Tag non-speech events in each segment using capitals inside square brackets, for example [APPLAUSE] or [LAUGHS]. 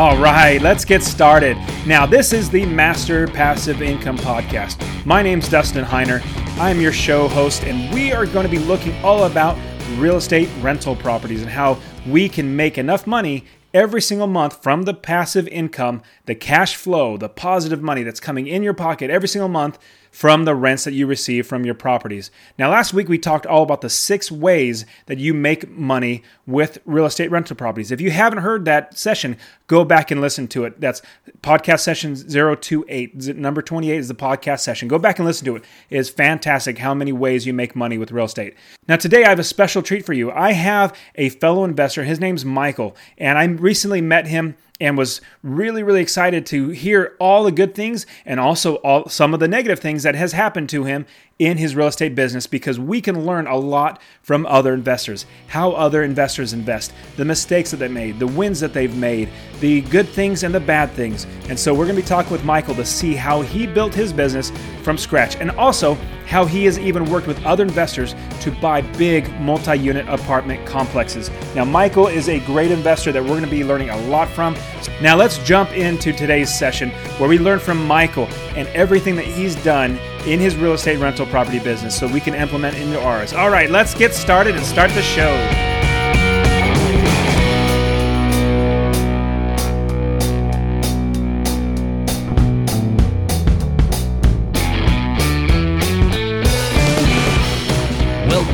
All right, let's get started. Now, this is the Master Passive Income Podcast. My name's Dustin Heiner. I'm your show host, and we are going to be looking all about real estate rental properties and how we can make enough money every single month from the passive income, the cash flow, the positive money that's coming in your pocket every single month from the rents that you receive from your properties. Now, last week we talked all about the six ways that you make money with real estate rental properties. If you haven't heard that session, go back and listen to it. That's podcast session 028. Number 28 is the podcast session. Go back and listen to it. It is fantastic how many ways you make money with real estate. Now, today I have a special treat for you. I have a fellow investor. His name's Michael, and I recently met him and was really really excited to hear all the good things and also all some of the negative things that has happened to him in his real estate business because we can learn a lot from other investors how other investors invest the mistakes that they made the wins that they've made the good things and the bad things and so we're going to be talking with michael to see how he built his business from scratch and also how he has even worked with other investors to buy big multi unit apartment complexes. Now, Michael is a great investor that we're going to be learning a lot from. Now, let's jump into today's session where we learn from Michael and everything that he's done in his real estate rental property business so we can implement into ours. All right, let's get started and start the show.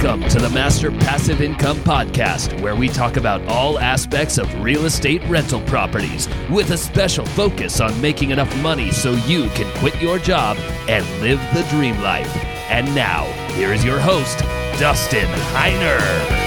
Welcome to the Master Passive Income Podcast, where we talk about all aspects of real estate rental properties with a special focus on making enough money so you can quit your job and live the dream life. And now, here is your host, Dustin Heiner.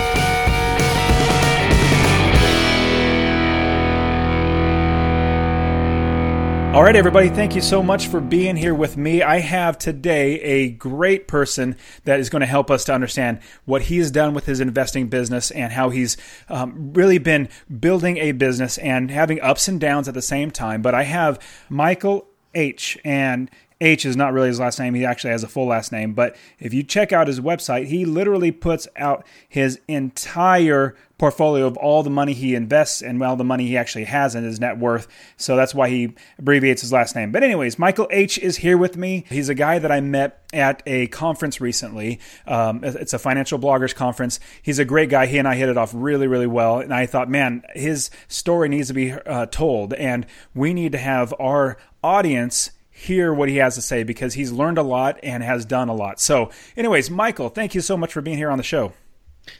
All right, everybody, thank you so much for being here with me. I have today a great person that is going to help us to understand what he's done with his investing business and how he's um, really been building a business and having ups and downs at the same time. But I have Michael H. And H is not really his last name. He actually has a full last name. But if you check out his website, he literally puts out his entire portfolio of all the money he invests and all the money he actually has in his net worth. So that's why he abbreviates his last name. But, anyways, Michael H is here with me. He's a guy that I met at a conference recently. Um, it's a financial bloggers conference. He's a great guy. He and I hit it off really, really well. And I thought, man, his story needs to be uh, told. And we need to have our audience hear what he has to say because he's learned a lot and has done a lot. So, anyways, Michael, thank you so much for being here on the show.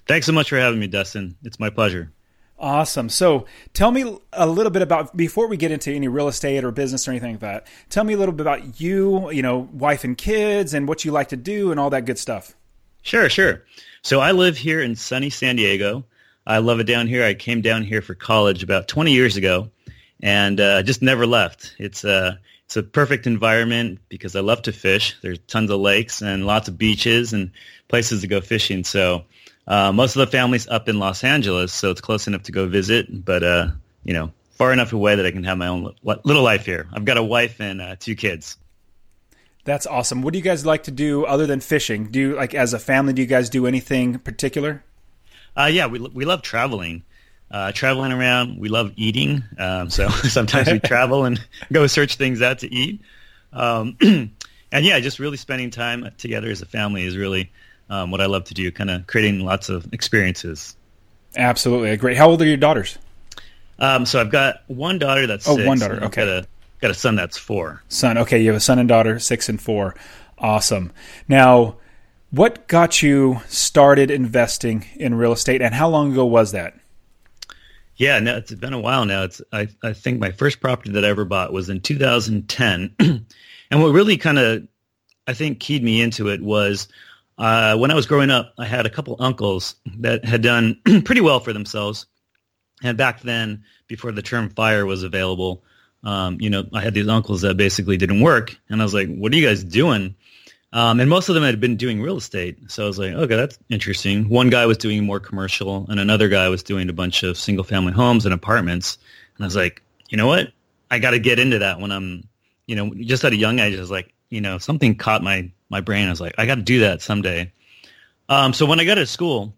Thanks so much for having me, Dustin. It's my pleasure. Awesome. So, tell me a little bit about before we get into any real estate or business or anything like that. Tell me a little bit about you, you know, wife and kids and what you like to do and all that good stuff. Sure, sure. So, I live here in sunny San Diego. I love it down here. I came down here for college about 20 years ago and uh, just never left. It's uh, it's a perfect environment because I love to fish. There's tons of lakes and lots of beaches and places to go fishing. So uh, most of the family's up in Los Angeles, so it's close enough to go visit, but uh, you know, far enough away that I can have my own little life here. I've got a wife and uh, two kids. That's awesome. What do you guys like to do other than fishing? Do you like as a family? Do you guys do anything particular? Uh, yeah, we we love traveling uh, traveling around. We love eating, um, so [LAUGHS] sometimes we travel and [LAUGHS] go search things out to eat. Um, [CLEARS THROAT] and yeah, just really spending time together as a family is really um, what I love to do. Kind of creating lots of experiences. Absolutely, great. How old are your daughters? Um, so I've got one daughter that's oh, six, one daughter. Okay, got a got a son that's four. Son. Okay, you have a son and daughter, six and four. Awesome. Now, what got you started investing in real estate, and how long ago was that? Yeah, no, it's been a while now. It's I, I think my first property that I ever bought was in 2010, [CLEARS THROAT] and what really kind of I think keyed me into it was uh, when I was growing up. I had a couple uncles that had done [CLEARS THROAT] pretty well for themselves, and back then, before the term FIRE was available, um, you know, I had these uncles that basically didn't work, and I was like, "What are you guys doing?" Um, and most of them had been doing real estate. So I was like, okay, that's interesting. One guy was doing more commercial and another guy was doing a bunch of single family homes and apartments. And I was like, you know what? I got to get into that when I'm, you know, just at a young age, I was like, you know, something caught my, my brain. I was like, I got to do that someday. Um, so when I got to school,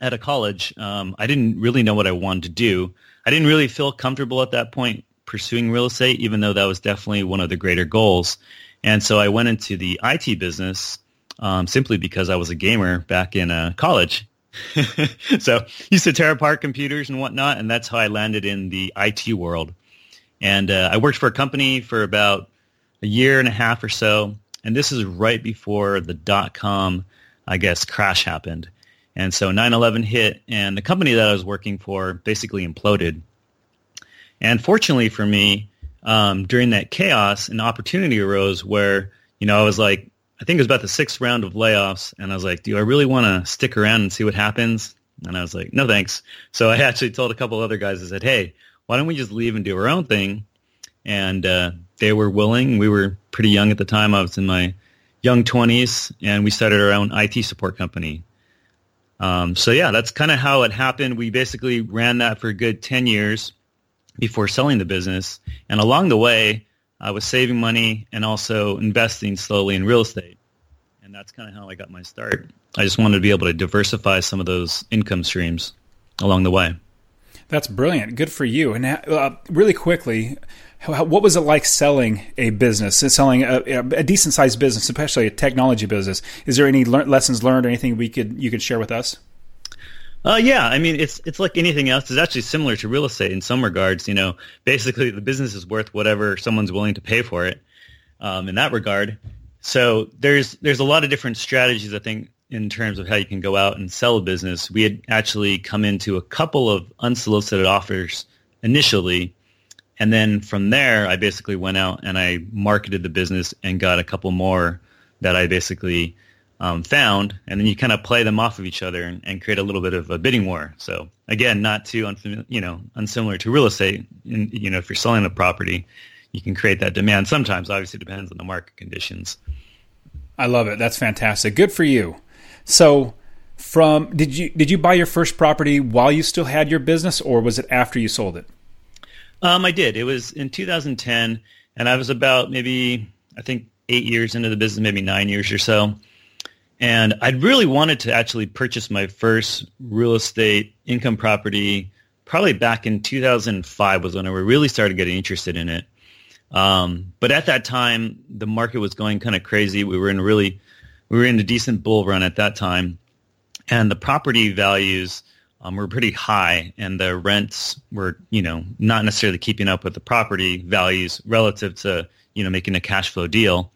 at a college, um, I didn't really know what I wanted to do. I didn't really feel comfortable at that point pursuing real estate, even though that was definitely one of the greater goals. And so I went into the IT business um, simply because I was a gamer back in uh, college. [LAUGHS] so used to tear apart computers and whatnot, and that's how I landed in the IT world. And uh, I worked for a company for about a year and a half or so, and this is right before the dot com, I guess, crash happened. And so 9/11 hit, and the company that I was working for basically imploded. And fortunately for me, um, during that chaos, an opportunity arose where you know I was like, I think it was about the sixth round of layoffs, and I was like, do I really want to stick around and see what happens? And I was like, no thanks. So I [LAUGHS] actually told a couple other guys, I said, hey, why don't we just leave and do our own thing? And uh, they were willing. We were pretty young at the time. I was in my young 20s, and we started our own IT support company. Um, so yeah, that's kind of how it happened. We basically ran that for a good 10 years before selling the business. And along the way, I was saving money and also investing slowly in real estate. And that's kind of how I got my start. I just wanted to be able to diversify some of those income streams along the way. That's brilliant. Good for you. And uh, really quickly, what was it like selling a business, selling a, a decent sized business, especially a technology business? Is there any le- lessons learned or anything we could you could share with us? Uh, yeah, I mean it's it's like anything else. It's actually similar to real estate in some regards. You know, basically the business is worth whatever someone's willing to pay for it. Um, in that regard, so there's there's a lot of different strategies I think in terms of how you can go out and sell a business. We had actually come into a couple of unsolicited offers initially, and then from there I basically went out and I marketed the business and got a couple more that I basically um, found, and then you kind of play them off of each other and, and, create a little bit of a bidding war. So again, not too unfamiliar, you know, unsimilar to real estate. In, you know, if you're selling a property, you can create that demand. Sometimes, obviously, depends on the market conditions. I love it. That's fantastic. Good for you. So, from did you did you buy your first property while you still had your business, or was it after you sold it? Um, I did. It was in 2010, and I was about maybe I think eight years into the business, maybe nine years or so. And I'd really wanted to actually purchase my first real estate income property probably back in 2005 was when I really started getting interested in it. Um, but at that time, the market was going kind of crazy. We were in really, we were in a decent bull run at that time. And the property values um, were pretty high and the rents were, you know, not necessarily keeping up with the property values relative to, you know, making a cash flow deal.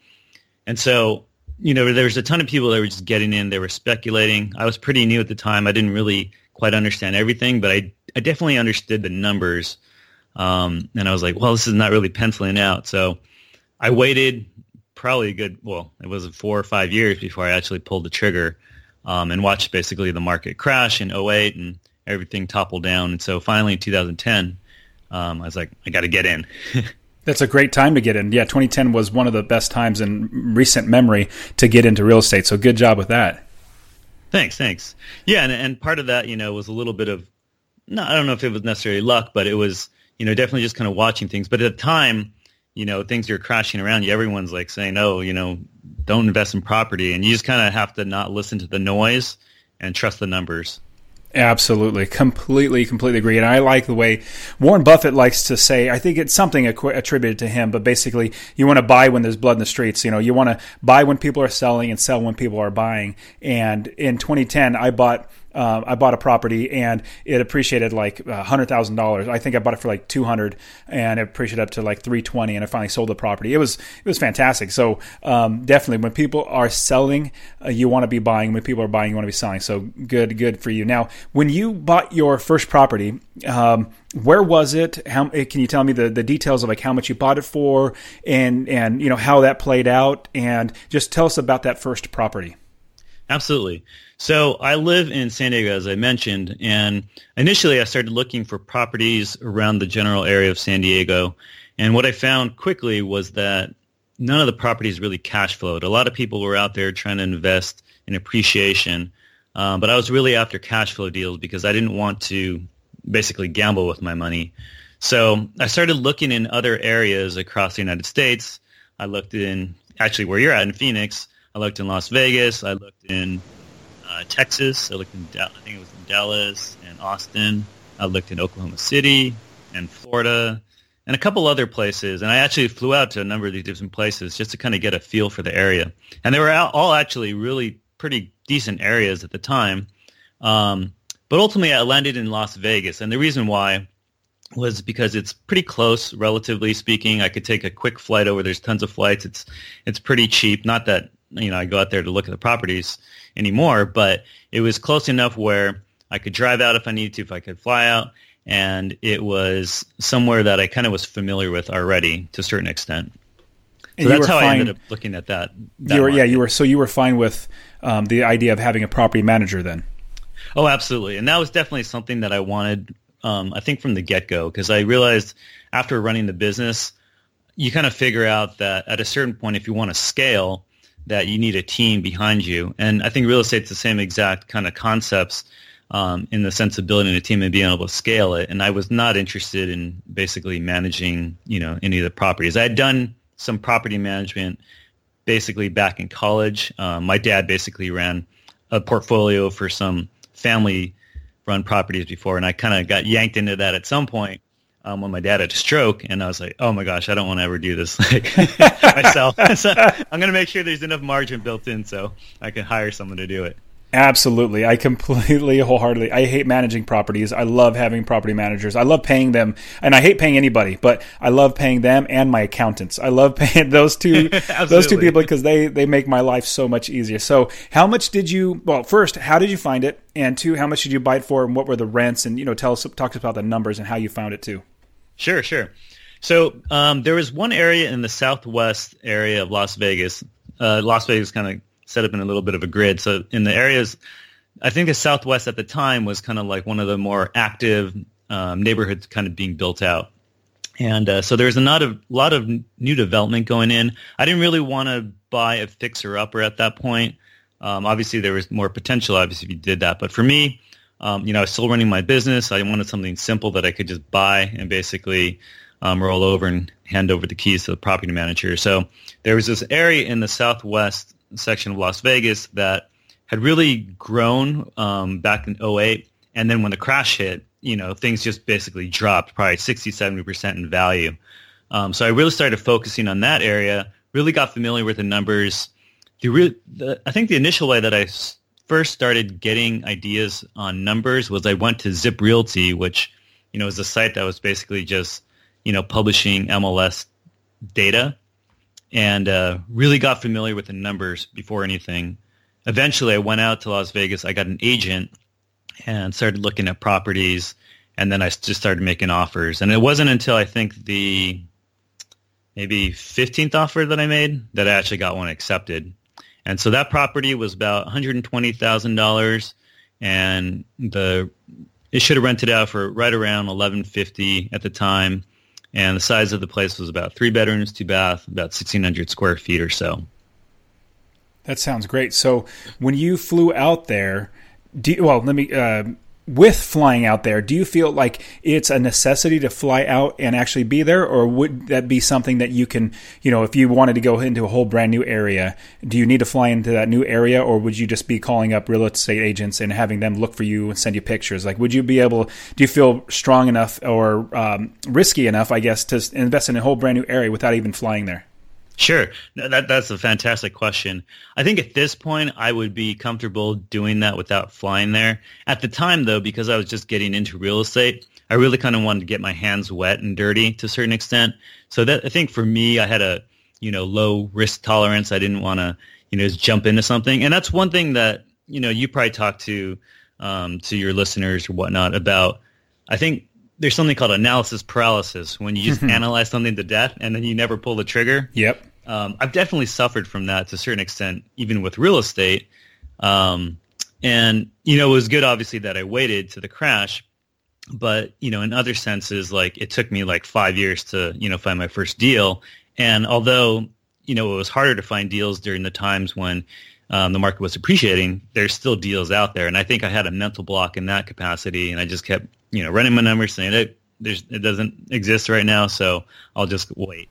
And so you know, there was a ton of people that were just getting in. They were speculating. I was pretty new at the time. I didn't really quite understand everything, but I, I definitely understood the numbers. Um, and I was like, well, this is not really penciling out. So I waited probably a good, well, it was four or five years before I actually pulled the trigger um, and watched basically the market crash in 08 and everything topple down. And so finally in 2010, um, I was like, I got to get in. [LAUGHS] That's a great time to get in. Yeah, 2010 was one of the best times in recent memory to get into real estate. So good job with that. Thanks, thanks. Yeah, and, and part of that, you know, was a little bit of, no, I don't know if it was necessarily luck, but it was, you know, definitely just kind of watching things. But at the time, you know, things are crashing around you. Everyone's like saying, oh, you know, don't invest in property. And you just kind of have to not listen to the noise and trust the numbers. Absolutely, completely, completely agree. And I like the way Warren Buffett likes to say. I think it's something attributed to him, but basically, you want to buy when there's blood in the streets. You know, you want to buy when people are selling and sell when people are buying. And in 2010, I bought uh, I bought a property and it appreciated like hundred thousand dollars. I think I bought it for like two hundred, and it appreciated up to like three twenty. And I finally sold the property. It was it was fantastic. So um, definitely, when people are selling, uh, you want to be buying. When people are buying, you want to be selling. So good, good for you. Now, when you bought your first property, um, where was it? How can you tell me the, the details of like how much you bought it for, and and you know how that played out, and just tell us about that first property. Absolutely. So I live in San Diego, as I mentioned, and initially I started looking for properties around the general area of San Diego. And what I found quickly was that none of the properties really cash flowed. A lot of people were out there trying to invest in appreciation, um, but I was really after cash flow deals because I didn't want to basically gamble with my money. So I started looking in other areas across the United States. I looked in actually where you're at in Phoenix. I looked in Las Vegas. I looked in uh, Texas. I looked in, I think it was in Dallas and Austin. I looked in Oklahoma City and Florida and a couple other places. And I actually flew out to a number of these different places just to kind of get a feel for the area. And they were all actually really pretty decent areas at the time. Um, but ultimately, I landed in Las Vegas, and the reason why was because it's pretty close, relatively speaking. I could take a quick flight over. There's tons of flights. It's it's pretty cheap. Not that you know I go out there to look at the properties anymore, but it was close enough where I could drive out if I needed to, if I could fly out, and it was somewhere that I kind of was familiar with already to a certain extent. So that's how fine, I ended up looking at that. that you were, yeah, you were so you were fine with um, the idea of having a property manager then. Oh, absolutely, and that was definitely something that I wanted. Um, I think from the get go because I realized after running the business, you kind of figure out that at a certain point, if you want to scale, that you need a team behind you. And I think real estate's the same exact kind of concepts um, in the sense of building a team and being able to scale it. And I was not interested in basically managing, you know, any of the properties. I had done some property management basically back in college. Um, my dad basically ran a portfolio for some family run properties before, and I kind of got yanked into that at some point um, when my dad had a stroke, and I was like, "Oh my gosh, I don't want to ever do this [LAUGHS] like [LAUGHS] myself." [LAUGHS] so I'm going to make sure there's enough margin built in so I can hire someone to do it. Absolutely. I completely, [LAUGHS] wholeheartedly, I hate managing properties. I love having property managers. I love paying them, and I hate paying anybody, but I love paying them and my accountants. I love paying [LAUGHS] those two, [LAUGHS] those two people because they, they make my life so much easier. So how much did you, well, first, how did you find it? And two, how much did you buy it for and what were the rents? And, you know, tell us, talk us about the numbers and how you found it too. Sure, sure. So um, there was one area in the southwest area of Las Vegas. Uh, Las Vegas kind of set up in a little bit of a grid. So in the areas, I think the Southwest at the time was kind of like one of the more active um, neighborhoods kind of being built out. And uh, so there's a lot of lot of new development going in. I didn't really want to buy a fixer upper at that point. Um, obviously, there was more potential. Obviously, if you did that, but for me, um, you know, I was still running my business. I wanted something simple that I could just buy and basically um, roll over and hand over the keys to the property manager. So there was this area in the southwest section of Las Vegas that had really grown um, back in 08. And then when the crash hit, you know, things just basically dropped probably 60, 70% in value. Um, so I really started focusing on that area, really got familiar with the numbers. The, re- the I think the initial way that I first started getting ideas on numbers was I went to Zip Realty, which, you know, is a site that was basically just, you know, publishing MLS data and uh, really got familiar with the numbers before anything. Eventually, I went out to Las Vegas. I got an agent and started looking at properties, and then I just started making offers. And it wasn't until I think the maybe 15th offer that I made that I actually got one accepted. And so that property was about $120,000 and the it should have rented out for right around 1150 at the time and the size of the place was about three bedrooms, two bath, about 1,600 square feet or so. That sounds great. So when you flew out there, do well, let me uh, with flying out there, do you feel like it's a necessity to fly out and actually be there, or would that be something that you can, you know, if you wanted to go into a whole brand new area, do you need to fly into that new area, or would you just be calling up real estate agents and having them look for you and send you pictures? Like, would you be able? Do you feel strong enough or um, risky enough, I guess, to invest in a whole brand new area without even flying there? Sure. That, that's a fantastic question. I think at this point, I would be comfortable doing that without flying there. At the time, though, because I was just getting into real estate, I really kind of wanted to get my hands wet and dirty to a certain extent. So that I think for me, I had a, you know, low risk tolerance. I didn't want to, you know, just jump into something. And that's one thing that, you know, you probably talk to, um, to your listeners or whatnot about. I think there's something called analysis paralysis when you just [LAUGHS] analyze something to death and then you never pull the trigger. Yep um, I've definitely suffered from that to a certain extent, even with real estate. Um, and you know, it was good, obviously, that I waited to the crash. But you know, in other senses, like it took me like five years to you know find my first deal. And although you know it was harder to find deals during the times when um, the market was appreciating, there's still deals out there. And I think I had a mental block in that capacity, and I just kept you know running my numbers, saying it there's it doesn't exist right now, so I'll just wait.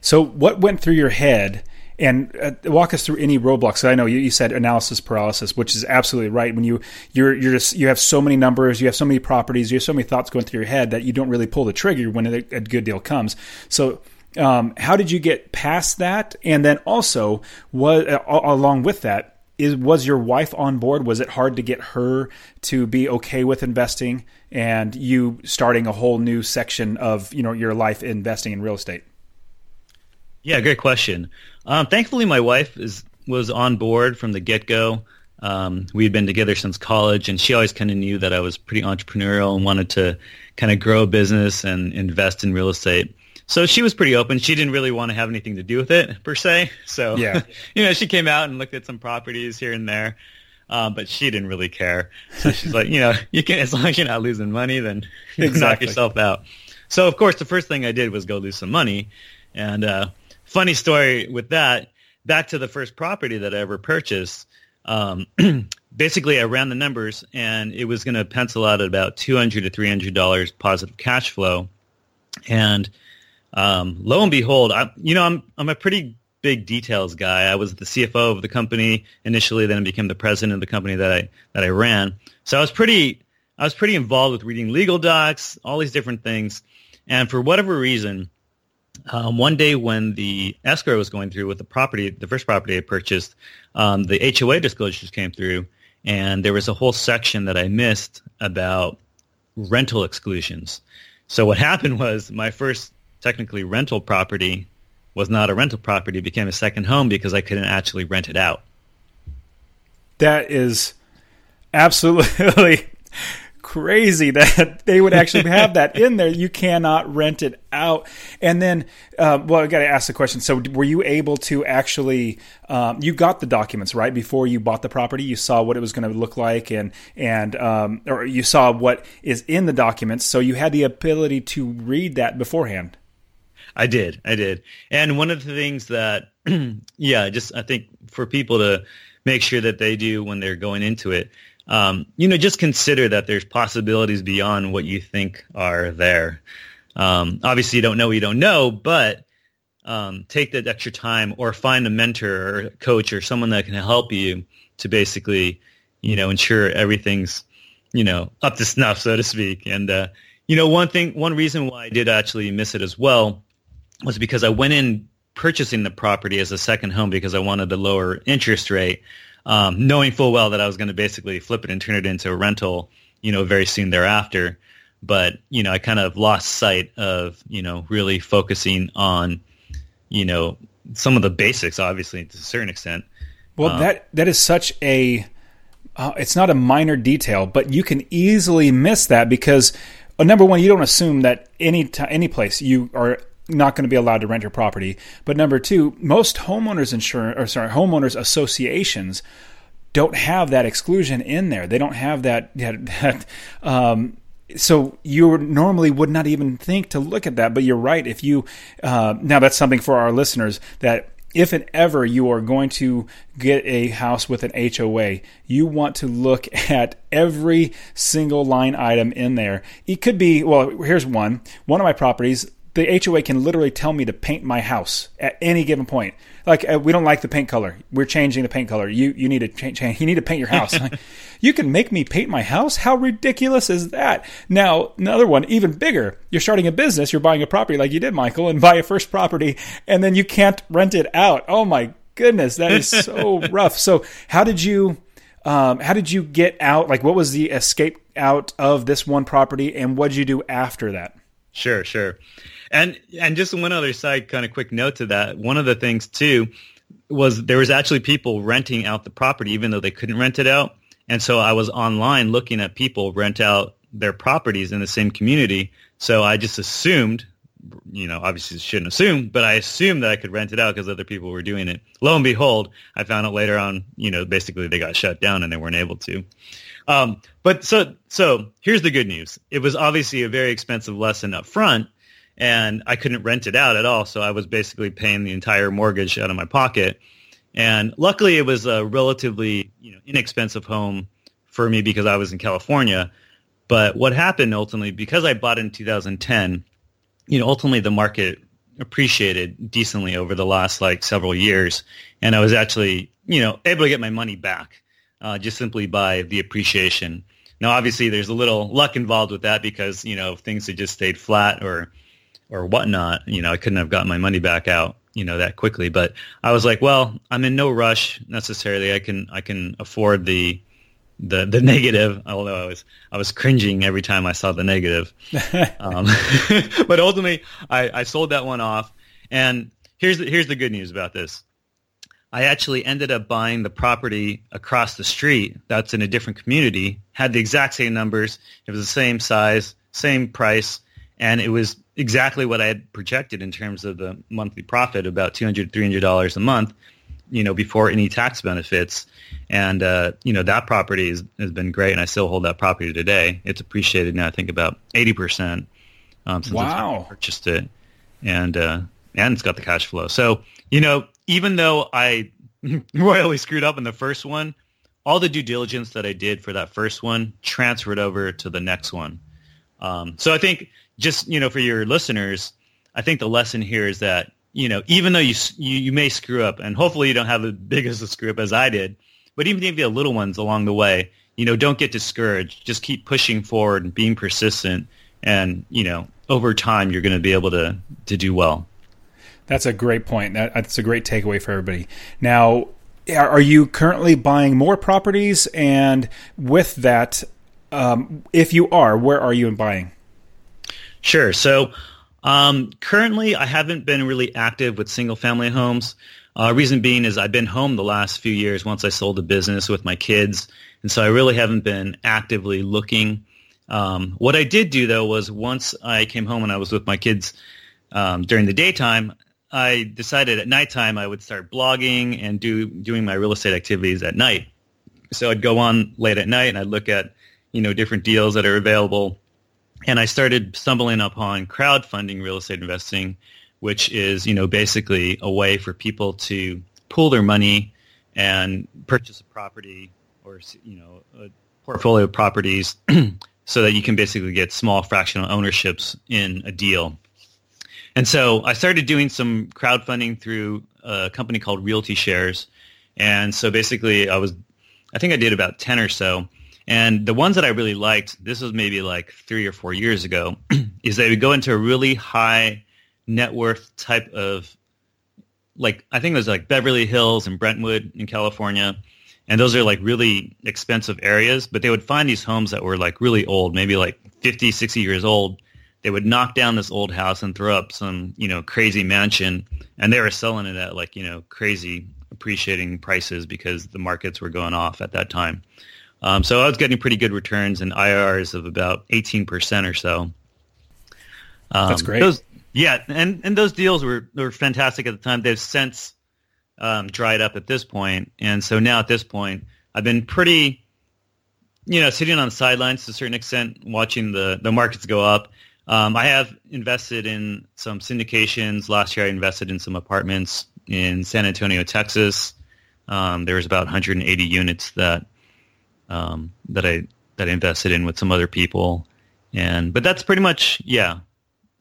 So, what went through your head and uh, walk us through any roadblocks. I know you, you, said analysis paralysis, which is absolutely right. When you you're you're just you have so many numbers, you have so many properties, you have so many thoughts going through your head that you don't really pull the trigger when a, a good deal comes. So. Um, how did you get past that? And then also, what uh, along with that, is was your wife on board? Was it hard to get her to be okay with investing and you starting a whole new section of you know your life investing in real estate? Yeah, great question. Um, thankfully, my wife is was on board from the get go. Um, we had been together since college, and she always kind of knew that I was pretty entrepreneurial and wanted to kind of grow a business and invest in real estate. So she was pretty open. She didn't really want to have anything to do with it per se. So yeah, [LAUGHS] you know, she came out and looked at some properties here and there, um, but she didn't really care. So she's like, you know, you can as long as you're not losing money, then [LAUGHS] you exactly. knock yourself out. So of course, the first thing I did was go lose some money. And uh, funny story with that. Back to the first property that I ever purchased. Um, [CLEARS THROAT] basically, I ran the numbers, and it was going to pencil out at about two hundred to three hundred dollars positive cash flow, and um, lo and behold, I, you know, I'm I'm a pretty big details guy. I was the CFO of the company initially, then I became the president of the company that I that I ran. So I was pretty I was pretty involved with reading legal docs, all these different things. And for whatever reason, um, one day when the escrow was going through with the property, the first property I purchased, um, the HOA disclosures came through, and there was a whole section that I missed about rental exclusions. So what [LAUGHS] happened was my first technically rental property was not a rental property, became a second home because I couldn't actually rent it out. That is absolutely crazy [LAUGHS] that they would actually have that in there. You cannot rent it out. And then, uh, well, I got to ask the question. So, were you able to actually? Um, you got the documents right before you bought the property. You saw what it was going to look like, and and um, or you saw what is in the documents. So you had the ability to read that beforehand. I did. I did. And one of the things that, [CLEARS THROAT] yeah, just I think for people to make sure that they do when they're going into it, um, you know, just consider that there's possibilities beyond what you think are there. Um, obviously, you don't know what you don't know, but um, take that extra time or find a mentor or coach or someone that can help you to basically, you know, ensure everything's, you know, up to snuff, so to speak. And, uh, you know, one thing, one reason why I did actually miss it as well was because I went in purchasing the property as a second home because I wanted a lower interest rate, um, knowing full well that I was going to basically flip it and turn it into a rental, you know, very soon thereafter. But you know, I kind of lost sight of you know really focusing on you know some of the basics, obviously to a certain extent. Well, um, that that is such a uh, it's not a minor detail, but you can easily miss that because uh, number one, you don't assume that any t- any place you are not going to be allowed to rent your property. But number two, most homeowners insurance or sorry, homeowners associations don't have that exclusion in there. They don't have that that, that um, so you normally would not even think to look at that, but you're right. If you uh, now that's something for our listeners that if and ever you are going to get a house with an HOA, you want to look [LAUGHS] at every single line item in there. It could be well. Here's one. One of my properties the HOA can literally tell me to paint my house at any given point. Like uh, we don't like the paint color, we're changing the paint color. You you need to change. You need to paint your house. [LAUGHS] you can make me paint my house. How ridiculous is that? Now another one, even bigger. You're starting a business. You're buying a property like you did, Michael, and buy a first property, and then you can't rent it out. Oh my goodness, that is so [LAUGHS] rough. So how did you? Um, how did you get out? Like, what was the escape out of this one property, and what did you do after that? Sure, sure. And and just one other side kind of quick note to that. One of the things too was there was actually people renting out the property even though they couldn't rent it out. And so I was online looking at people rent out their properties in the same community. So I just assumed, you know, obviously shouldn't assume, but I assumed that I could rent it out because other people were doing it. Lo and behold, I found out later on, you know, basically they got shut down and they weren't able to. Um, but so so here's the good news. It was obviously a very expensive lesson up front, and I couldn't rent it out at all. So I was basically paying the entire mortgage out of my pocket. And luckily, it was a relatively you know inexpensive home for me because I was in California. But what happened ultimately, because I bought in 2010, you know, ultimately the market appreciated decently over the last like several years, and I was actually you know able to get my money back uh, just simply by the appreciation. Now, obviously, there's a little luck involved with that because you know if things had just stayed flat or or whatnot, you know, I couldn't have gotten my money back out, you know, that quickly. But I was like, well, I'm in no rush necessarily. I can I can afford the the the [LAUGHS] negative. Although I was I was cringing every time I saw the negative. [LAUGHS] um, [LAUGHS] but ultimately, I, I sold that one off. And here's the, here's the good news about this. I actually ended up buying the property across the street. That's in a different community. Had the exact same numbers. It was the same size, same price, and it was exactly what I had projected in terms of the monthly profit, about $200, $300 a month, you know, before any tax benefits. And, uh, you know, that property is, has been great, and I still hold that property today. It's appreciated now, I think, about 80% um, since wow. I purchased it. And, uh, and it's got the cash flow. So, you know, even though I [LAUGHS] royally screwed up in the first one, all the due diligence that I did for that first one transferred over to the next one. Um, so I think just you know for your listeners, I think the lesson here is that you know even though you you, you may screw up, and hopefully you don't have as big a screw up as I did, but even if you have little ones along the way, you know don't get discouraged. Just keep pushing forward and being persistent, and you know over time you're going to be able to to do well. That's a great point. That's a great takeaway for everybody. Now, are you currently buying more properties? And with that, um, if you are, where are you in buying? Sure. So um, currently, I haven't been really active with single family homes. Uh, reason being is I've been home the last few years once I sold the business with my kids, and so I really haven't been actively looking. Um, what I did do though was once I came home and I was with my kids um, during the daytime, I decided at nighttime I would start blogging and do doing my real estate activities at night. So I'd go on late at night and I'd look at you know different deals that are available and I started stumbling upon crowdfunding real estate investing, which is you know basically a way for people to pool their money and purchase a property or you know a portfolio of properties [CLEARS THROAT] so that you can basically get small fractional ownerships in a deal. And so I started doing some crowdfunding through a company called Realty Shares. And so basically I was I think I did about 10 or so and the ones that I really liked, this was maybe like three or four years ago, [CLEARS THROAT] is they would go into a really high net worth type of, like I think it was like Beverly Hills and Brentwood in California. And those are like really expensive areas, but they would find these homes that were like really old, maybe like 50, 60 years old. They would knock down this old house and throw up some, you know, crazy mansion. And they were selling it at like, you know, crazy appreciating prices because the markets were going off at that time. Um, so I was getting pretty good returns and IRRs of about 18% or so. Um, That's great. Those, yeah, and, and those deals were, were fantastic at the time. They've since um, dried up at this point. And so now at this point, I've been pretty, you know, sitting on the sidelines to a certain extent, watching the, the markets go up. Um, I have invested in some syndications. Last year I invested in some apartments in San Antonio, Texas. Um, there was about 180 units that um, that I that I invested in with some other people, and but that's pretty much yeah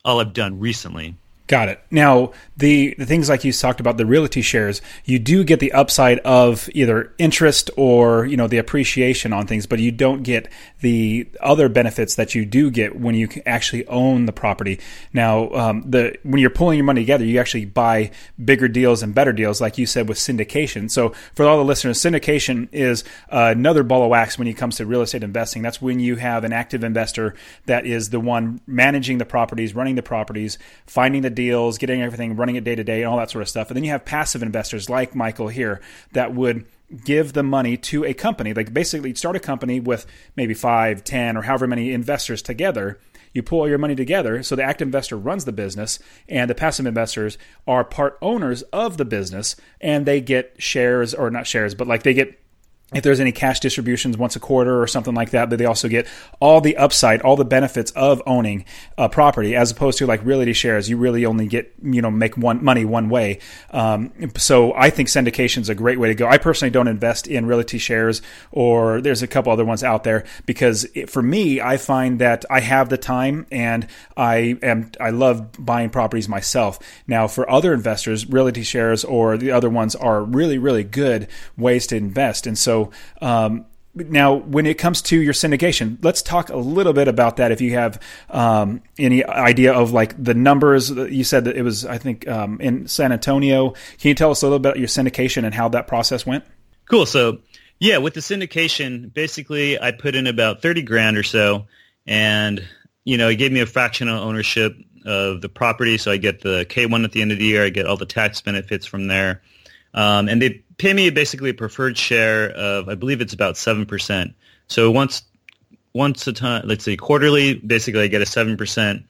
all I've done recently. Got it. Now, the, the things like you talked about, the realty shares, you do get the upside of either interest or, you know, the appreciation on things, but you don't get the other benefits that you do get when you actually own the property. Now, um, the when you're pulling your money together, you actually buy bigger deals and better deals, like you said with syndication. So, for all the listeners, syndication is uh, another ball of wax when it comes to real estate investing. That's when you have an active investor that is the one managing the properties, running the properties, finding the deals, getting everything, running it day to day, and all that sort of stuff. And then you have passive investors like Michael here that would give the money to a company. Like basically start a company with maybe five, ten, or however many investors together. You pull all your money together. So the active investor runs the business and the passive investors are part owners of the business and they get shares or not shares, but like they get if there's any cash distributions once a quarter or something like that, but they also get all the upside, all the benefits of owning a property, as opposed to like realty shares. You really only get you know make one money one way. Um, so I think syndication is a great way to go. I personally don't invest in realty shares, or there's a couple other ones out there because it, for me, I find that I have the time and I am I love buying properties myself. Now for other investors, realty shares or the other ones are really really good ways to invest, and so so um, now, when it comes to your syndication, let's talk a little bit about that. If you have um, any idea of like the numbers, you said that it was, I think, um, in San Antonio. Can you tell us a little bit about your syndication and how that process went? Cool. So, yeah, with the syndication, basically, I put in about thirty grand or so, and you know, it gave me a fractional ownership of the property, so I get the K one at the end of the year. I get all the tax benefits from there. Um, and they pay me basically a preferred share of, I believe it's about 7%. So once once a time, let's say quarterly, basically I get a 7%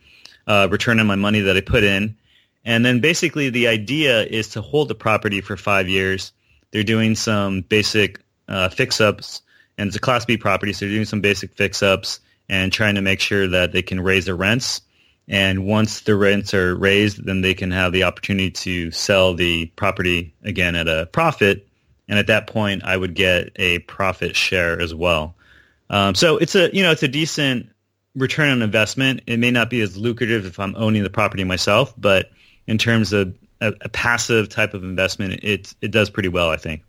uh, return on my money that I put in. And then basically the idea is to hold the property for five years. They're doing some basic uh, fix-ups, and it's a Class B property, so they're doing some basic fix-ups and trying to make sure that they can raise the rents and once the rents are raised, then they can have the opportunity to sell the property again at a profit. And at that point, I would get a profit share as well. Um, so it's a you know it's a decent return on investment. It may not be as lucrative if I'm owning the property myself, but in terms of a, a passive type of investment, it it does pretty well, I think.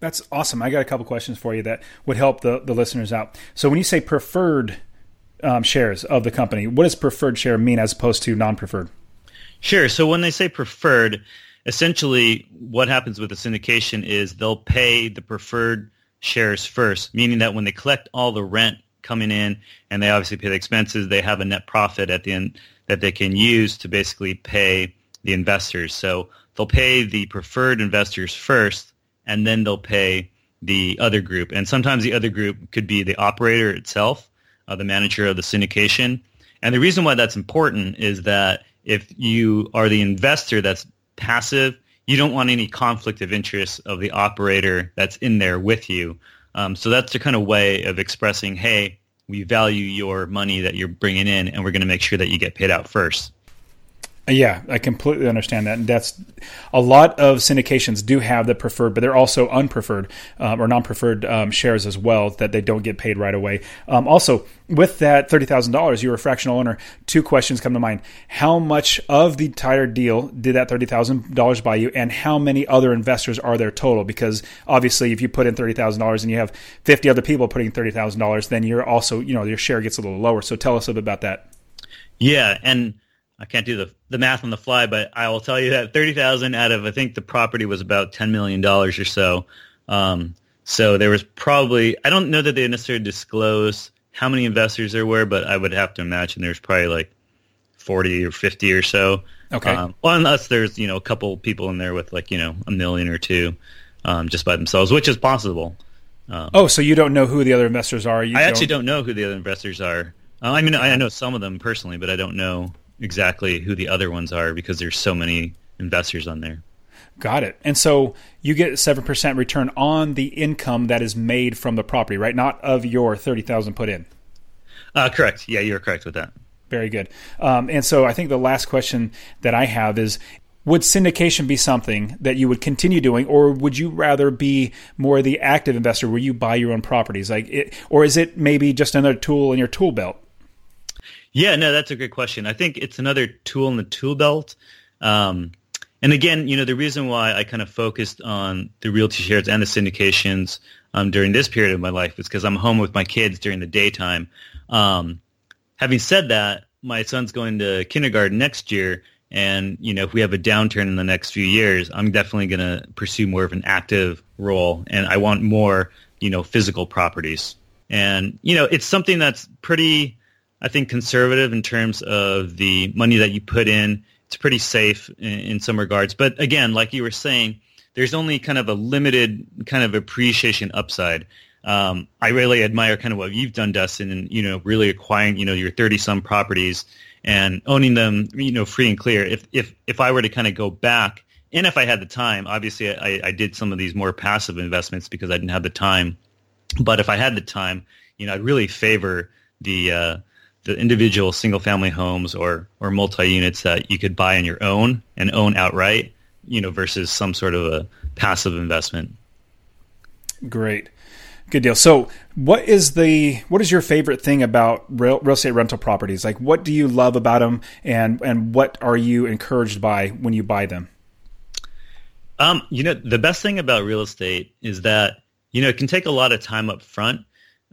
That's awesome. I got a couple questions for you that would help the, the listeners out. So when you say preferred um, shares of the company. What does preferred share mean as opposed to non-preferred? Sure. So when they say preferred, essentially what happens with the syndication is they'll pay the preferred shares first, meaning that when they collect all the rent coming in and they obviously pay the expenses, they have a net profit at the end that they can use to basically pay the investors. So they'll pay the preferred investors first and then they'll pay the other group. And sometimes the other group could be the operator itself uh, the manager of the syndication. And the reason why that's important is that if you are the investor that's passive, you don't want any conflict of interest of the operator that's in there with you. Um, so that's the kind of way of expressing, hey, we value your money that you're bringing in, and we're going to make sure that you get paid out first. Yeah, I completely understand that. And that's a lot of syndications do have the preferred, but they're also unpreferred um, or non-preferred um, shares as well that they don't get paid right away. Um, also, with that thirty thousand dollars, you're a fractional owner. Two questions come to mind: How much of the entire deal did that thirty thousand dollars buy you, and how many other investors are there total? Because obviously, if you put in thirty thousand dollars and you have fifty other people putting thirty thousand dollars, then you're also you know your share gets a little lower. So tell us a bit about that. Yeah, and I can't do the the math on the fly, but I will tell you that thirty thousand out of I think the property was about ten million dollars or so. Um, so there was probably I don't know that they necessarily disclose how many investors there were, but I would have to imagine there's probably like forty or fifty or so. Okay. Um, well, unless there's you know a couple people in there with like you know a million or two um, just by themselves, which is possible. Um, oh, so you don't know who the other investors are? You I don't... actually don't know who the other investors are. Uh, I mean, I know some of them personally, but I don't know exactly who the other ones are because there's so many investors on there. Got it. And so you get seven percent return on the income that is made from the property, right? Not of your thirty thousand put in. Uh, correct. Yeah, you're correct with that. Very good. Um, and so I think the last question that I have is: Would syndication be something that you would continue doing, or would you rather be more the active investor, where you buy your own properties, like, it, or is it maybe just another tool in your tool belt? Yeah, no, that's a great question. I think it's another tool in the tool belt. Um, and again, you know, the reason why I kind of focused on the realty shares and the syndications um, during this period of my life is because I'm home with my kids during the daytime. Um, having said that, my son's going to kindergarten next year, and you know, if we have a downturn in the next few years, I'm definitely going to pursue more of an active role, and I want more, you know, physical properties. And you know, it's something that's pretty I think conservative in terms of the money that you put in. It's pretty safe in, in, some regards. But again, like you were saying, there's only kind of a limited kind of appreciation upside. Um, I really admire kind of what you've done, Dustin, and you know, really acquiring you know your 30 some properties and owning them, you know, free and clear. If if if I were to kind of go back and if I had the time, obviously I, I did some of these more passive investments because I didn't have the time. But if I had the time, you know, I'd really favor the uh, the individual single family homes or or multi units that you could buy on your own and own outright, you know, versus some sort of a passive investment. Great. Good deal. So, what is the what is your favorite thing about real, real estate rental properties? Like, what do you love about them, and and what are you encouraged by when you buy them? Um, you know, the best thing about real estate is that you know it can take a lot of time up front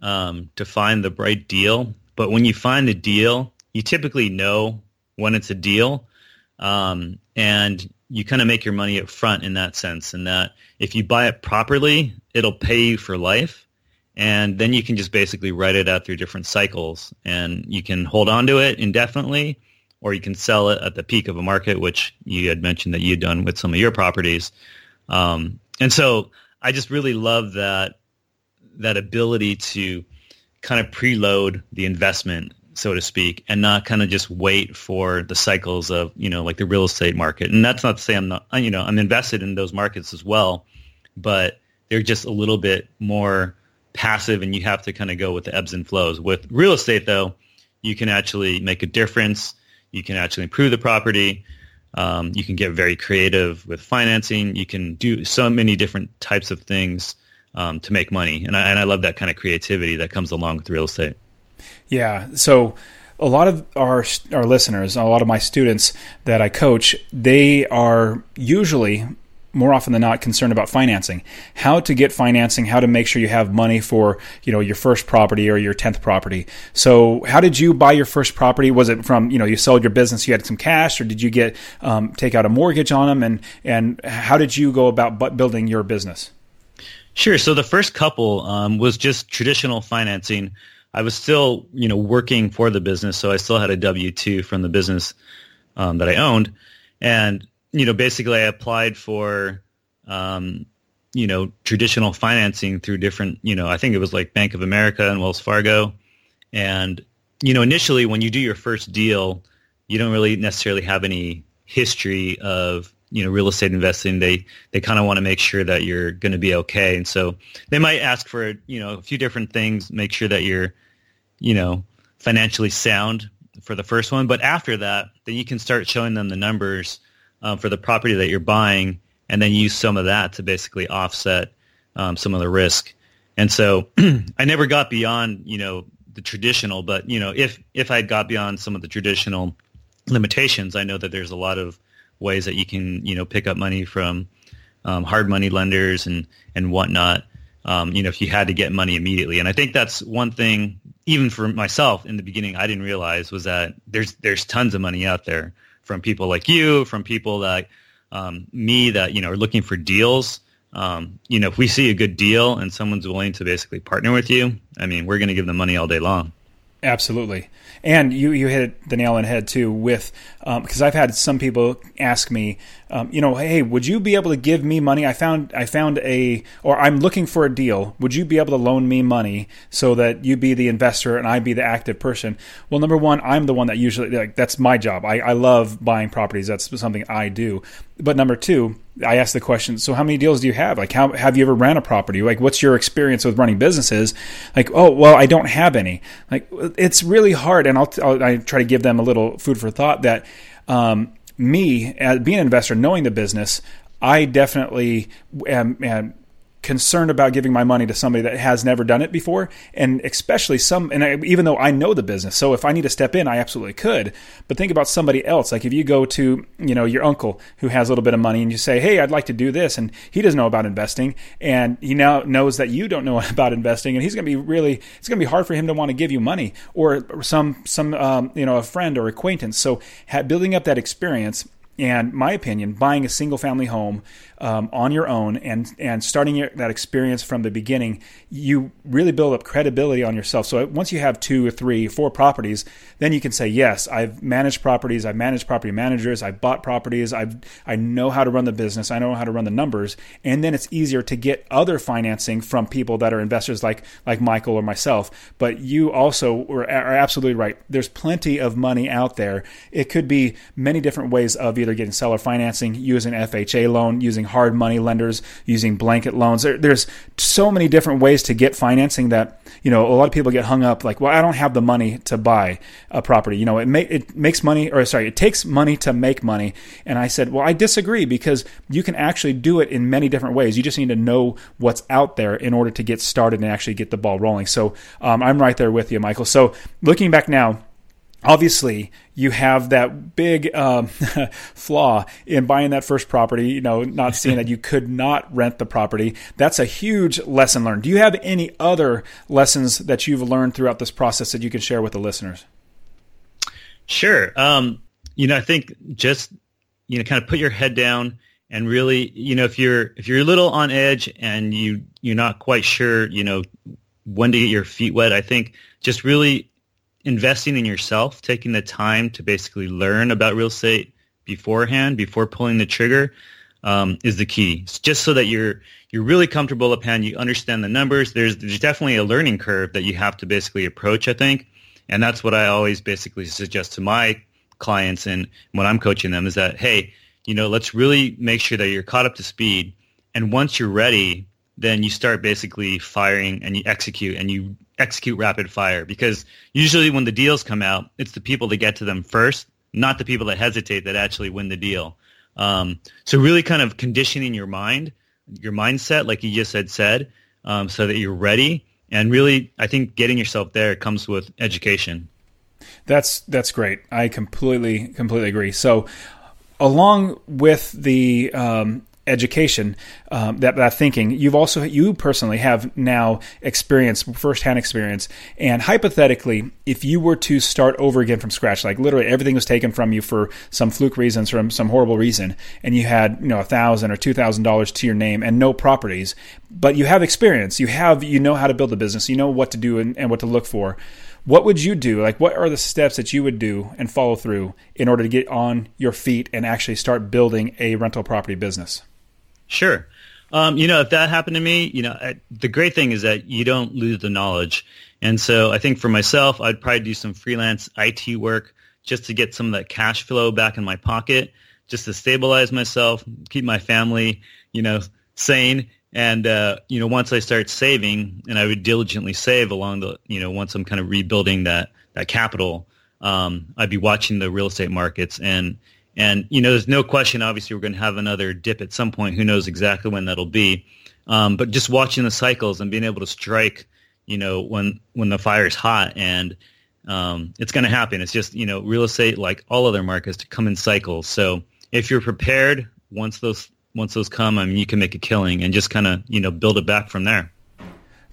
um, to find the right deal, but when you find the deal, you typically know when it's a deal, um, and you kind of make your money up front in that sense. And that if you buy it properly, it'll pay you for life and then you can just basically write it out through different cycles and you can hold on to it indefinitely or you can sell it at the peak of a market which you had mentioned that you'd done with some of your properties um, and so i just really love that that ability to kind of preload the investment so to speak and not kind of just wait for the cycles of you know like the real estate market and that's not to say i'm not you know i'm invested in those markets as well but they're just a little bit more passive and you have to kind of go with the ebbs and flows. With real estate, though, you can actually make a difference. You can actually improve the property. Um, you can get very creative with financing. You can do so many different types of things um, to make money. And I, and I love that kind of creativity that comes along with real estate. Yeah. So a lot of our our listeners, a lot of my students that I coach, they are usually more often than not concerned about financing how to get financing how to make sure you have money for you know your first property or your 10th property so how did you buy your first property was it from you know you sold your business you had some cash or did you get um, take out a mortgage on them and and how did you go about building your business sure. So the first couple um, was just traditional financing. I was still you know working for the business so i still had a w2 from the business um, that i owned. And you know, basically I applied for, um, you know, traditional financing through different, you know, I think it was like Bank of America and Wells Fargo. And, you know, initially when you do your first deal, you don't really necessarily have any history of, you know, real estate investing. They, they kind of want to make sure that you're going to be okay. And so they might ask for, you know, a few different things, make sure that you're, you know, financially sound for the first one. But after that, then you can start showing them the numbers um, for the property that you're buying, and then use some of that to basically offset um, some of the risk. And so [CLEARS THROAT] I never got beyond, you know, the traditional, but you know, if if I got beyond some of the traditional limitations, I know that there's a lot of ways that you can, you know, pick up money from um, hard money lenders and and whatnot. Um, you know, if you had to get money immediately, and I think that's one thing, even for myself in the beginning, I didn't realize was that there's there's tons of money out there from people like you, from people like um, me that you know are looking for deals. Um, you know, if we see a good deal and someone's willing to basically partner with you, I mean, we're going to give them money all day long. Absolutely. And you, you hit the nail on the head too with because um, I've had some people ask me, um, you know, hey, would you be able to give me money? I found I found a or I'm looking for a deal. Would you be able to loan me money so that you be the investor and I be the active person? Well, number one, I'm the one that usually like that's my job. I, I love buying properties. That's something I do. But number two, I ask the question, so how many deals do you have? Like, how have you ever ran a property? Like, what's your experience with running businesses? Like, oh, well, I don't have any. Like, it's really hard. And I'll, I'll I try to give them a little food for thought that um, me, as being an investor, knowing the business, I definitely am, am concerned about giving my money to somebody that has never done it before. And especially some and I, even though I know the business so if I need to step in I absolutely could. But think about somebody else. Like if you go to you know your uncle who has a little bit of money and you say hey I'd like to do this and he doesn't know about investing and he now knows that you don't know [LAUGHS] about investing and he's going to be really it's going to be hard for him to want to give you money or some some um, you know a friend or acquaintance. So building up that experience and my opinion, buying a single family home um, on your own and and starting that experience from the beginning, you really build up credibility on yourself. So once you have two or three, four properties, then you can say, yes, I've managed properties, I've managed property managers, I've bought properties, I've I know how to run the business, I know how to run the numbers, and then it's easier to get other financing from people that are investors like like Michael or myself. But you also are, are absolutely right. There's plenty of money out there. It could be many different ways of either getting seller financing, using FHA loan, using hard money lenders, using blanket loans. There, there's so many different ways to get financing that you know a lot of people get hung up like, well, I don't have the money to buy a property. You know, it it makes money or sorry, it takes money to make money. And I said, well, I disagree because you can actually do it in many different ways. You just need to know what's out there in order to get started and actually get the ball rolling. So um, I'm right there with you, Michael. So looking back now obviously you have that big um, [LAUGHS] flaw in buying that first property you know not seeing that you could not rent the property. That's a huge lesson learned. Do you have any other lessons that you've learned throughout this process that you can share with the listeners? Sure. Um, you know i think just you know kind of put your head down and really you know if you're if you're a little on edge and you you're not quite sure you know when to get your feet wet i think just really investing in yourself, taking the time to basically learn about real estate beforehand, before pulling the trigger, um, is the key. It's just so that you're you're really comfortable upon you understand the numbers. There's there's definitely a learning curve that you have to basically approach. I think, and that's what I always basically suggest to my clients and when I'm coaching them is that hey, you know, let's really make sure that you're caught up to speed. And once you're ready, then you start basically firing and you execute and you execute rapid fire because usually when the deals come out, it's the people that get to them first, not the people that hesitate that actually win the deal. Um, so really kind of conditioning your mind, your mindset, like you just had said, um, so that you're ready. And really, I think getting yourself there comes with education. That's that's great. I completely completely agree. So along with the um, education, um, that, that thinking, you've also, you personally have now experience, firsthand experience. And hypothetically, if you were to start over again from scratch, like literally everything was taken from you for some fluke reasons, from some horrible reason, and you had, you know, a thousand or two thousand dollars to your name and no properties, but you have experience, you have, you know how to build a business, you know what to do and, and what to look for what would you do? Like, what are the steps that you would do and follow through in order to get on your feet and actually start building a rental property business? Sure. Um, you know, if that happened to me, you know, I, the great thing is that you don't lose the knowledge. And so I think for myself, I'd probably do some freelance IT work just to get some of that cash flow back in my pocket, just to stabilize myself, keep my family, you know, sane. And, uh, you know, once I start saving and I would diligently save along the, you know, once I'm kind of rebuilding that, that capital, um, I'd be watching the real estate markets and, and you know, there's no question. Obviously, we're going to have another dip at some point. Who knows exactly when that'll be? Um, but just watching the cycles and being able to strike, you know, when when the fire's hot, and um, it's going to happen. It's just you know, real estate, like all other markets, to come in cycles. So if you're prepared, once those once those come, I mean, you can make a killing and just kind of you know build it back from there.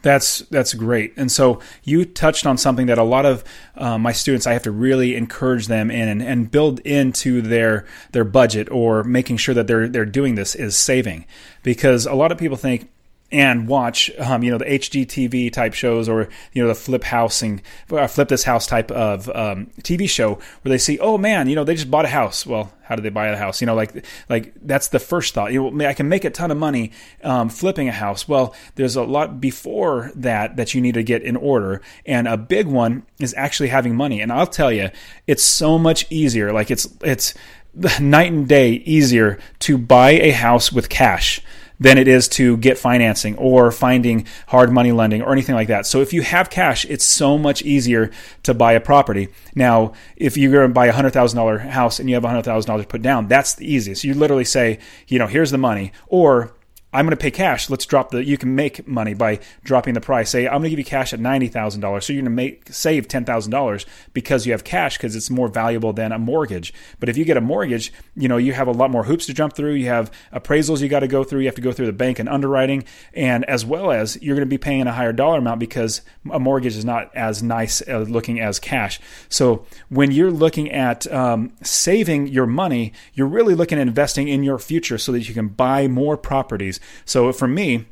That's that's great. And so you touched on something that a lot of uh, my students I have to really encourage them in and, and build into their their budget or making sure that they're they're doing this is saving because a lot of people think and watch, um, you know, the HGTV type shows or you know the flip housing, uh, flip this house type of um, TV show where they see, oh man, you know, they just bought a house. Well, how did they buy a house? You know, like like that's the first thought. You know, I can make a ton of money um, flipping a house. Well, there's a lot before that that you need to get in order, and a big one is actually having money. And I'll tell you, it's so much easier. Like it's it's [LAUGHS] night and day easier to buy a house with cash than it is to get financing or finding hard money lending or anything like that. So if you have cash, it's so much easier to buy a property. Now, if you're going to buy a $100,000 house and you have a $100,000 put down, that's the easiest. You literally say, you know, here's the money. Or I'm going to pay cash. Let's drop the. You can make money by dropping the price. Say I'm going to give you cash at ninety thousand dollars, so you're going to make save ten thousand dollars because you have cash because it's more valuable than a mortgage. But if you get a mortgage, you know you have a lot more hoops to jump through. You have appraisals you got to go through. You have to go through the bank and underwriting, and as well as you're going to be paying a higher dollar amount because a mortgage is not as nice uh, looking as cash. So when you're looking at um, saving your money, you're really looking at investing in your future so that you can buy more properties so for me,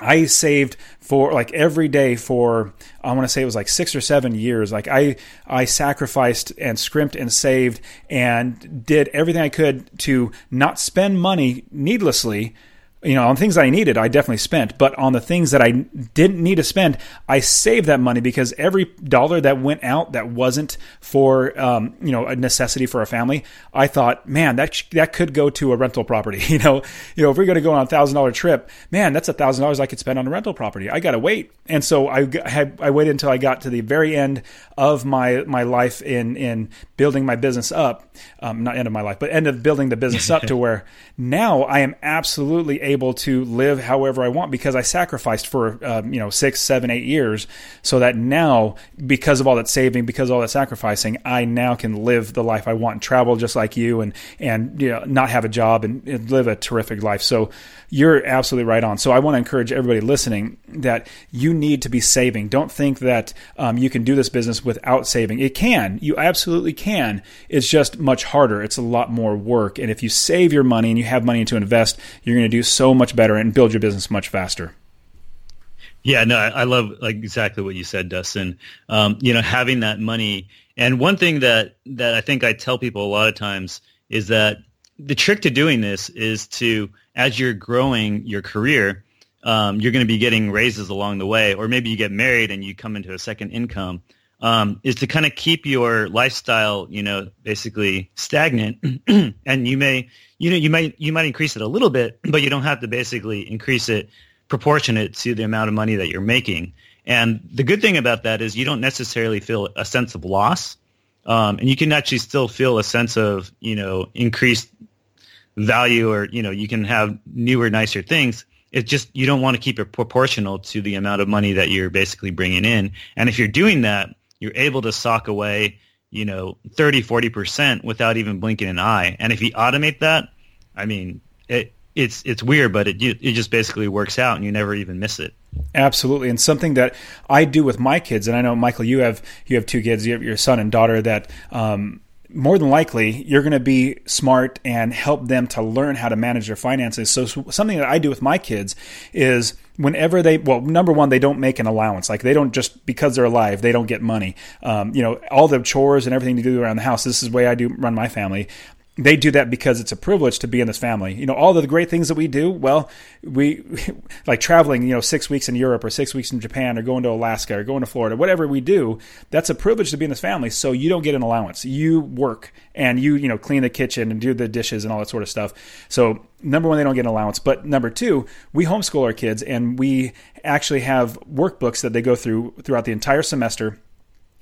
I saved for like every day for I want to say it was like six or seven years. Like I I sacrificed and scrimped and saved and did everything I could to not spend money needlessly you know, on things that I needed, I definitely spent. But on the things that I didn't need to spend, I saved that money because every dollar that went out that wasn't for, um, you know, a necessity for a family, I thought, man, that sh- that could go to a rental property. [LAUGHS] You know, you know, if we're going to go on a thousand dollar trip, man, that's a thousand dollars I could spend on a rental property. I got to wait, and so I had I waited until I got to the very end of my my life in in building my business up, um, not end of my life, but end of building the business up [LAUGHS] to where now I am absolutely able to live however I want because I sacrificed for um, you know six, seven, eight years, so that now because of all that saving, because of all that sacrificing, I now can live the life I want, and travel just like you, and and you know not have a job and, and live a terrific life. So you're absolutely right on. So I want to encourage everybody listening that you need to be saving. Don't think that um, you can do this business without saving. It can. You absolutely can. It's just much harder. It's a lot more work. And if you save your money and you have money to invest, you're going to do so much better and build your business much faster. Yeah, no, I love like exactly what you said, Dustin. Um, you know, having that money, and one thing that that I think I tell people a lot of times is that the trick to doing this is to, as you're growing your career, um, you're going to be getting raises along the way, or maybe you get married and you come into a second income. Um, is to kind of keep your lifestyle, you know, basically stagnant, [CLEARS THROAT] and you may, you know, you might you might increase it a little bit, but you don't have to basically increase it proportionate to the amount of money that you're making. And the good thing about that is you don't necessarily feel a sense of loss, um, and you can actually still feel a sense of, you know, increased value, or you know, you can have newer, nicer things it's just you don't want to keep it proportional to the amount of money that you're basically bringing in. And if you're doing that, you're able to sock away, you know, 30, 40% without even blinking an eye. And if you automate that, I mean, it, it's it's weird, but it it just basically works out, and you never even miss it. Absolutely, and something that I do with my kids, and I know Michael, you have you have two kids, you have your son and daughter that um, more than likely you're going to be smart and help them to learn how to manage their finances. So something that I do with my kids is whenever they well number one they don't make an allowance. Like they don't just because they're alive they don't get money. Um, you know all the chores and everything to do around the house this is the way i do run my family they do that because it's a privilege to be in this family. You know, all the great things that we do, well, we [LAUGHS] like traveling, you know, six weeks in Europe or six weeks in Japan or going to Alaska or going to Florida, whatever we do, that's a privilege to be in this family. So you don't get an allowance. You work and you, you know, clean the kitchen and do the dishes and all that sort of stuff. So number one, they don't get an allowance. But number two, we homeschool our kids and we actually have workbooks that they go through throughout the entire semester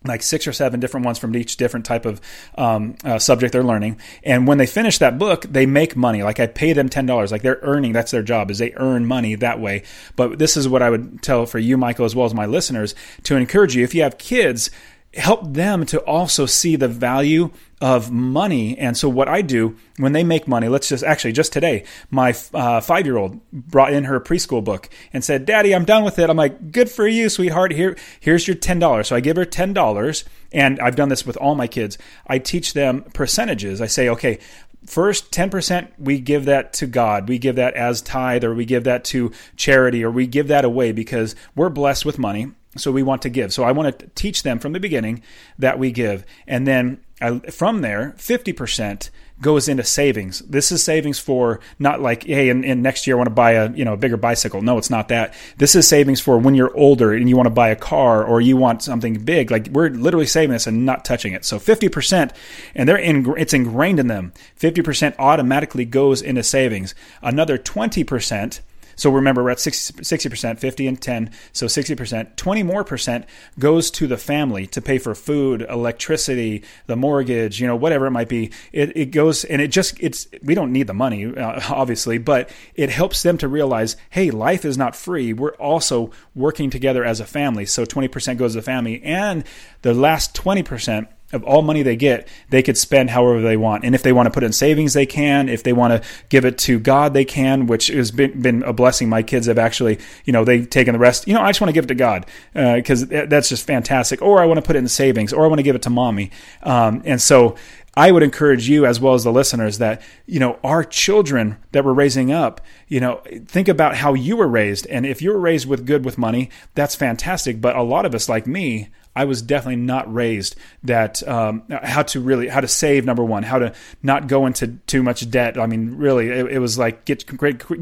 like six or seven different ones from each different type of um, uh, subject they're learning. And when they finish that book, they make money. Like I pay them ten dollars. Like they're earning. That's their job. Is they earn money that way. But this is what I would tell for you, Michael, as well as my listeners, to encourage you. If you have kids, help them to also see the value of money. And so, what I do when they make money, let's just actually, just today, my uh, five year old brought in her preschool book and said, Daddy, I'm done with it. I'm like, Good for you, sweetheart. Here, here's your $10. So I give her $10. And I've done this with all my kids. I teach them percentages. I say, okay, first 10% we give that to god we give that as tithe or we give that to charity or we give that away because we're blessed with money so we want to give. So I want to teach them from the beginning that we give. And then I, from there, 50% goes into savings. This is savings for not like, hey, in next year I want to buy a you know a bigger bicycle. No, it's not that. This is savings for when you're older and you want to buy a car or you want something big. Like we're literally saving this and not touching it. So 50%, and they're in, it's ingrained in them. 50% automatically goes into savings. Another 20% so remember, we're at 60, percent 50 and 10, so 60%. 20 more percent goes to the family to pay for food, electricity, the mortgage, you know, whatever it might be. It, it goes, and it just, it's, we don't need the money, uh, obviously, but it helps them to realize, hey, life is not free. We're also working together as a family. So 20% goes to the family, and the last 20% of all money they get, they could spend however they want. And if they want to put in savings, they can. If they want to give it to God, they can, which has been, been a blessing. My kids have actually, you know, they've taken the rest. You know, I just want to give it to God because uh, that's just fantastic. Or I want to put it in savings, or I want to give it to mommy. Um, and so I would encourage you as well as the listeners that, you know, our children that we're raising up, you know, think about how you were raised. And if you were raised with good with money, that's fantastic. But a lot of us, like me, I was definitely not raised that um, how to really how to save number one, how to not go into too much debt. I mean, really, it, it was like get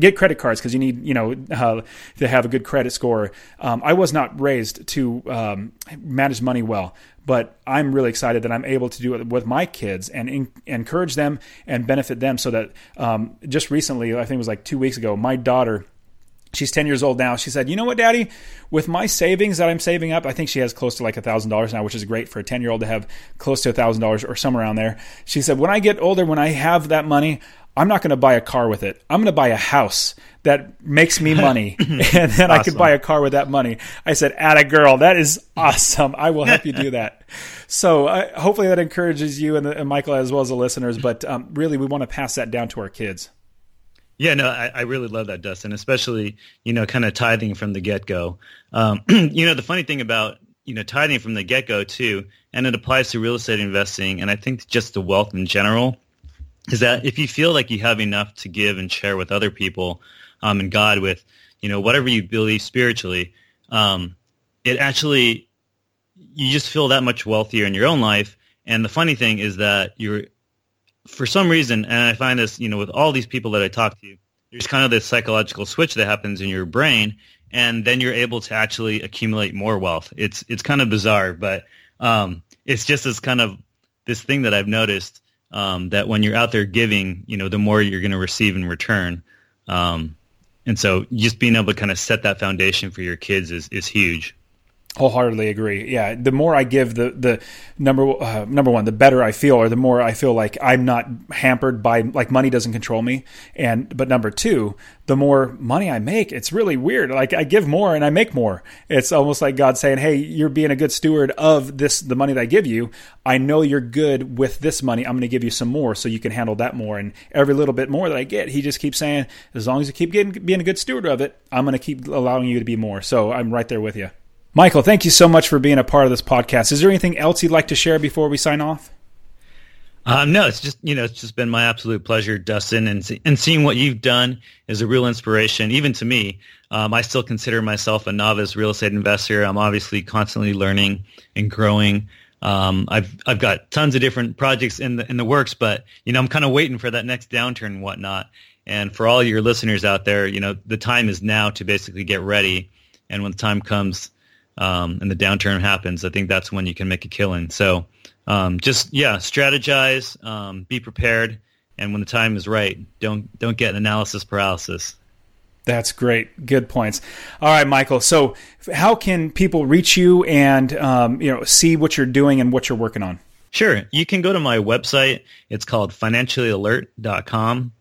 get credit cards because you need you know uh, to have a good credit score. Um, I was not raised to um, manage money well but I'm really excited that I'm able to do it with my kids and in, encourage them and benefit them. So that um, just recently, I think it was like two weeks ago, my daughter She's 10 years old now. She said, You know what, Daddy? With my savings that I'm saving up, I think she has close to like $1,000 now, which is great for a 10 year old to have close to $1,000 or somewhere around there. She said, When I get older, when I have that money, I'm not going to buy a car with it. I'm going to buy a house that makes me money, [LAUGHS] [LAUGHS] and then awesome. I could buy a car with that money. I said, "Atta girl, that is awesome. I will help you do that." [LAUGHS] so uh, hopefully that encourages you and, the, and, Michael as well as the listeners. But um, really, we want to pass that down to our kids. Yeah, no, I, I, really love that, Dustin, especially, you know, kind of tithing from the get-go. Um, [CLEARS THROAT] you know, the funny thing about, you know, tithing from the get-go too, and it applies to real estate investing, and I think just the wealth in general, is that if you feel like you have enough to give and share with other people um, and God with, you know, whatever you believe spiritually, um, it actually, you just feel that much wealthier in your own life. And the funny thing is that you're for some reason, and I find this, you know, with all these people that I talk to, there's kind of this psychological switch that happens in your brain, and then you're able to actually accumulate more wealth. It's it's kind of bizarre, but um, it's just this kind of this thing that I've noticed um, that when you're out there giving, you know, the more you're going to receive in return. Um, and so just being able to kind of set that foundation for your kids is, is huge. Wholeheartedly agree. Yeah, the more I give, the the number uh, number one, the better I feel, or the more I feel like I'm not hampered by like money doesn't control me. And but number two, the more money I make, it's really weird. Like I give more and I make more. It's almost like God saying, "Hey, you're being a good steward of this the money that I give you. I know you're good with this money. I'm going to give you some more so you can handle that more. And every little bit more that I get, He just keeps saying, as long as you keep getting, being a good steward of it, I'm going to keep allowing you to be more. So I'm right there with you. Michael, thank you so much for being a part of this podcast. Is there anything else you'd like to share before we sign off? Um, no, it's just you know it's just been my absolute pleasure, Dustin, and and seeing what you've done is a real inspiration, even to me. Um, I still consider myself a novice real estate investor. I'm obviously constantly learning and growing. Um, I've I've got tons of different projects in the in the works, but you know I'm kind of waiting for that next downturn and whatnot. And for all your listeners out there, you know the time is now to basically get ready. And when the time comes, um, and the downturn happens, I think that's when you can make a killing. So um, just yeah, strategize, um, be prepared, and when the time is right, don't don't get analysis paralysis. That's great. Good points. All right, Michael. So, how can people reach you and um, you know see what you're doing and what you're working on? Sure. You can go to my website. It's called financiallyalert.com.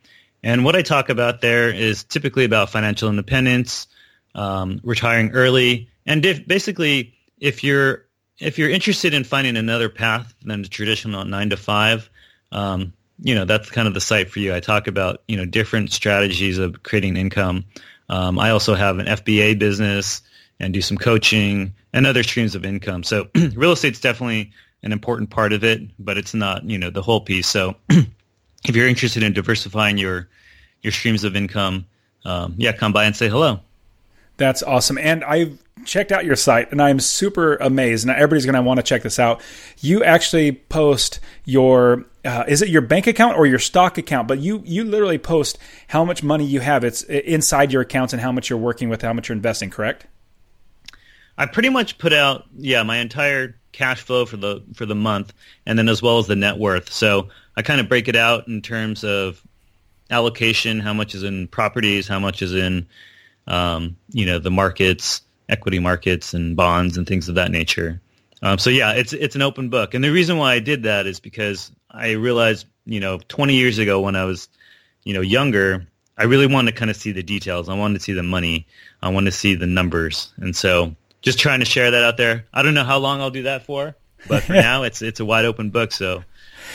And what I talk about there is typically about financial independence, um, retiring early, and if, basically, if you're if you're interested in finding another path than the traditional nine to five, um, you know that's kind of the site for you. I talk about you know different strategies of creating income. Um, I also have an FBA business and do some coaching and other streams of income. So [CLEARS THROAT] real estate's definitely an important part of it, but it's not you know the whole piece. So [CLEARS THROAT] if you're interested in diversifying your your streams of income, um, yeah, come by and say hello. That's awesome. And I've checked out your site and I'm super amazed. Now, everybody's going to want to check this out. You actually post your, uh, is it your bank account or your stock account? But you, you literally post how much money you have. It's inside your accounts and how much you're working with, how much you're investing, correct? I pretty much put out, yeah, my entire cash flow for the, for the month and then as well as the net worth. So I kind of break it out in terms of allocation, how much is in properties, how much is in, um, you know, the markets, equity markets and bonds and things of that nature. Um, so yeah, it's it's an open book, and the reason why I did that is because I realized, you know, 20 years ago when I was, you know, younger, I really wanted to kind of see the details. I wanted to see the money. I wanted to see the numbers, and so just trying to share that out there. I don't know how long I'll do that for, but for [LAUGHS] now, it's it's a wide open book. So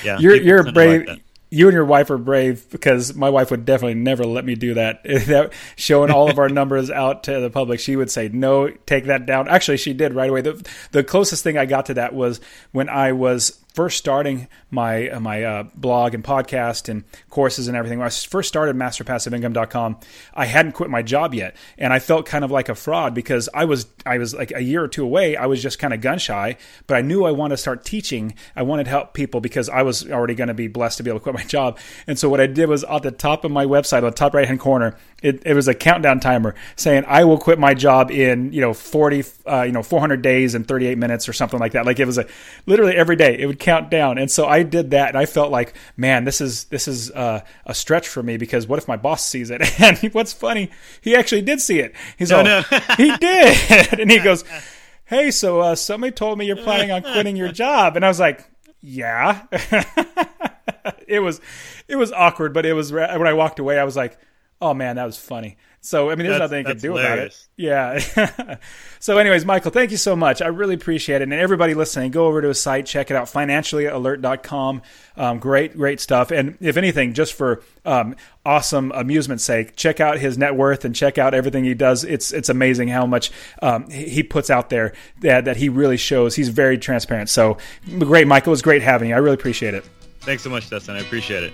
yeah, you're you're brave. Like you and your wife are brave because my wife would definitely never let me do that. [LAUGHS] that showing all of our numbers out to the public, she would say, "No, take that down." Actually, she did right away. The the closest thing I got to that was when I was first starting my uh, my uh, blog and podcast and courses and everything, when I first started masterpassiveincome.com, I hadn't quit my job yet, and I felt kind of like a fraud because I was I was like a year or two away. I was just kind of gun shy, but I knew I wanted to start teaching. I wanted to help people because I was already going to be blessed to be able to quit my [LAUGHS] job. And so what I did was at the top of my website, on the top right hand corner, it, it was a countdown timer saying I will quit my job in you know 40 uh, you know 400 days and 38 minutes or something like that. Like it was a literally every day it would count down. And so I did that, and I felt like, man, this is this is uh, a stretch for me because what if my boss sees it? [LAUGHS] And what's funny, he actually did see it. He's No, all, no. he [LAUGHS] did, [LAUGHS] and he goes, hey, so uh, somebody told me you're planning on quitting your job, and I was like, yeah. it was it was awkward, but it was when I walked away, I was like, oh man, that was funny. So I mean, there's That's- nothing you can do hilarious. about it. Yeah. [LAUGHS] so, anyways, Michael, thank you so much. I really appreciate it. And everybody listening, go over to his site, check it out, financiallyalert.com. Um, great, great stuff. And if anything, just for um, awesome amusement's sake, check out his net worth and check out everything he does. It's it's amazing how much um, he he puts out there that, that he really shows. He's very transparent. So, great, Michael. It was great having you. I really appreciate it. Thanks so much, Dustin. I appreciate it.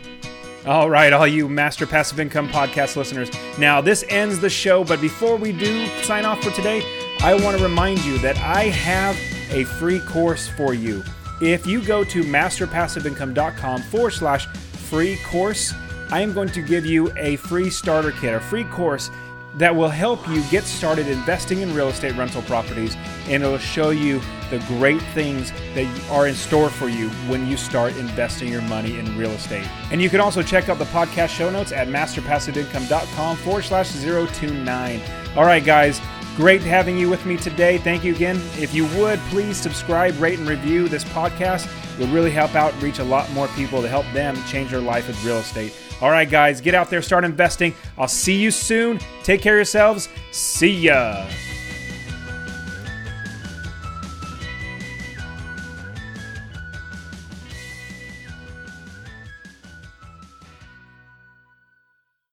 All right, all you Master Passive Income podcast listeners. Now, this ends the show, but before we do sign off for today, I want to remind you that I have a free course for you. If you go to masterpassiveincome.com forward slash free course, I am going to give you a free starter kit, a free course that will help you get started investing in real estate rental properties and it'll show you the great things that are in store for you when you start investing your money in real estate. And you can also check out the podcast show notes at masterpassiveincome.com forward slash 029. All right, guys. Great having you with me today. Thank you again. If you would, please subscribe, rate, and review this podcast. It would really help out reach a lot more people to help them change their life with real estate. All right, guys, get out there, start investing. I'll see you soon. Take care of yourselves. See ya.